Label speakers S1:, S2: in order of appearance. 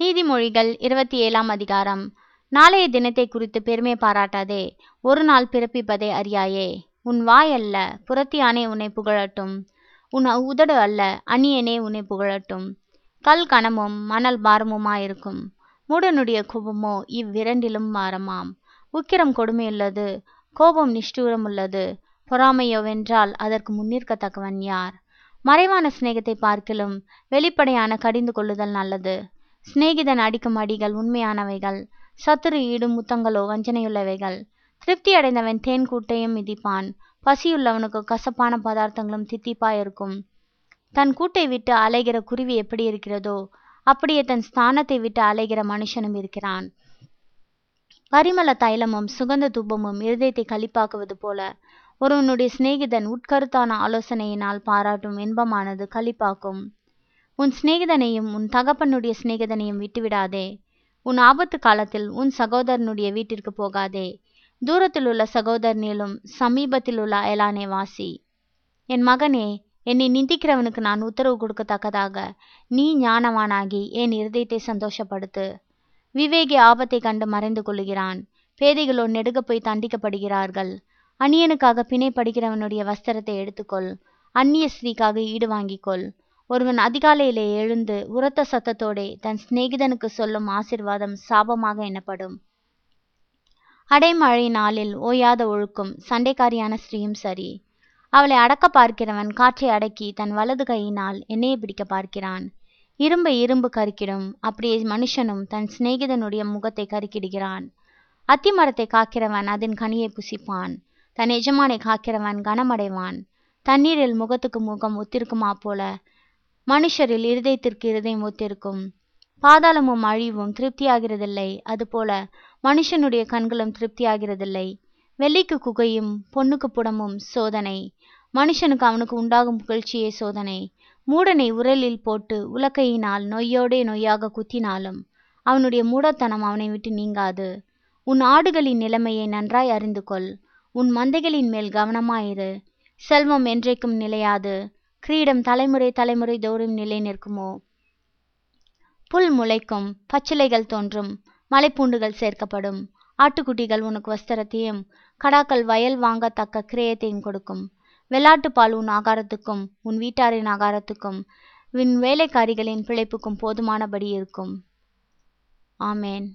S1: நீதிமொழிகள் இருபத்தி ஏழாம் அதிகாரம். நாளைய தினத்தை குறித்து பெருமை பாராட்டாதே. ஒரு நாள் பிறப்பிப்பதை அறியாயே. உன் வாய் அல்ல புறத்தியானே உன்னை புகழட்டும். உன் உதடு அல்ல அணியனே உன்னை புகழட்டும். கல் கணமும் மணல் பாரமுமாயிருக்கும். மூடனுடைய கோபமோ இவ்விரண்டிலும் மாறமாம். உக்கிரம் கொடுமையுள்ளது கோபம் நிஷ்டூரம் உள்ளது பொறாமையோவென்றால் அதற்கு முன்னிற்கத்தக்கவன் யார்? மறைவான சிநேகத்தை பார்க்கிலும் வெளிப்படையான கடிந்து கொள்ளுதல் நல்லது. சிநேகிதன் அடிக்கும் அடிகள் உண்மையானவைகள். சத்துரு ஈடும் முத்தங்களோ வஞ்சனையுள்ளவைகள். திருப்தி அடைந்தவன் தேன் கூட்டையும் மிதிப்பான். பசியுள்ளவனுக்கு கசப்பான பதார்த்தங்களும் தித்திப்பாயிருக்கும். தன் கூட்டை விட்டு அலைகிற குருவி எப்படி இருக்கிறதோ அப்படியே தன் ஸ்தானத்தை விட்டு அலைகிற மனுஷனும் இருக்கிறான். பரிமள தைலமும் சுகந்த தூபமும் இருதயத்தை களிப்பாக்குவது போல ஒருவனுடைய சிநேகிதன் உட்கருத்தான ஆலோசனையினால் பாராட்டும் இன்பமானது களிப்பாக்கும். உன் சிநேகிதனையும் உன் தகப்பனுடைய சிநேகிதனையும் விட்டுவிடாதே. உன் ஆபத்து காலத்தில் உன் சகோதரனுடைய வீட்டிற்கு போகாதே. தூரத்தில் உள்ள சகோதரனிலும் சமீபத்தில் உள்ள அயலானே வாசி. என் மகனே என்னை நிந்திக்கிறவனுக்கு நான் உத்தரவு கொடுக்கத்தக்கதாக. நீ ஞானவானாகி என் இருதயத்தை சந்தோஷப்படுத்து. விவேகி ஆபத்தை கண்டு மறைந்து கொள்ளுகிறான். பேதைகளோ நெடுக போய் தண்டிக்கப்படுகிறார்கள். அந்நியனுக்காக பிணைப்படுகிறவனுடைய வஸ்திரத்தை எடுத்துக்கொள். அந்நிய ஸ்திரீக்காக ஈடு வாங்கிக்கொள். ஒருவன் அதிகாலையிலே எழுந்து உரத்த சத்தத்தோடே தன் சிநேகிதனுக்கு சொல்லும் ஆசிர்வாதம் சாபமாக எண்ணப்படும் அடைமழை நாளில் ஓயாத ஒழுக்கும் சண்டைக்காரியான ஸ்ரீயும் சரி. அவளை அடக்க பார்க்கிறவன் காற்றை அடக்கி தன் வலது கையினால் எண்ணெயை பிடிக்க பார்க்கிறான். இரும்பை இரும்பு கருக்கிடும். அப்படியே மனுஷனும் தன் சிநேகிதனுடைய முகத்தை கருக்கிடுகிறான். அத்திமரத்தை காக்கிறவன் அதன் கனியை புசிப்பான். தன் எஜமானை காக்கிறவன் கனமடைவான். தண்ணீரில் முகத்துக்கு முகம் ஒத்திருக்குமா போல மனுஷரில் இருதயத்திற்கு இருதயம் ஒத்திருக்கும். பாதாளமும் அழிவும் திருப்தியாகிறதில்லை. அதுபோல மனுஷனுடைய கண்களும் திருப்தியாகிறதில்லை. வெள்ளிக்கு குகையும் பொண்ணுக்கு புடமும் சோதனை. மனுஷனுக்கு அவனுக்கு உண்டாகும் புகழ்ச்சியே சோதனை. மூடனை உரலில் போட்டு உலக்கையினால் நொய்யோடே நொய்யாக குத்தினாலும் அவனுடைய மூடத்தனம் அவனை விட்டு நீங்காது. உன் ஆடுகளின் நிலைமையை நன்றாய் அறிந்து கொள் உன் மந்தைகளின் மேல் கவனமாயிரு. செல்வம் என்றைக்கும் நிலையாது. கிரீடம் தலைமுறை தலைமுறை தோறும் நிலை நிற்குமோ? புல் முளைக்கும் பச்சிலைகள் தோன்றும் மலைப்பூண்டுகள் சேர்க்கப்படும் ஆட்டுக்குட்டிகள் உனக்கு வஸ்திரத்தையும் கடாக்கள் வயல் வாங்கத்தக்க கிரயத்தையும் கொடுக்கும். வெள்ளாட்டுப்பால் உன் ஆகாரத்துக்கும் உன் வீட்டாரின் ஆகாரத்துக்கும் வின் வேலைக்காரிகளின் பிழைப்புக்கும் போதுமானபடி இருக்கும். ஆமேன்.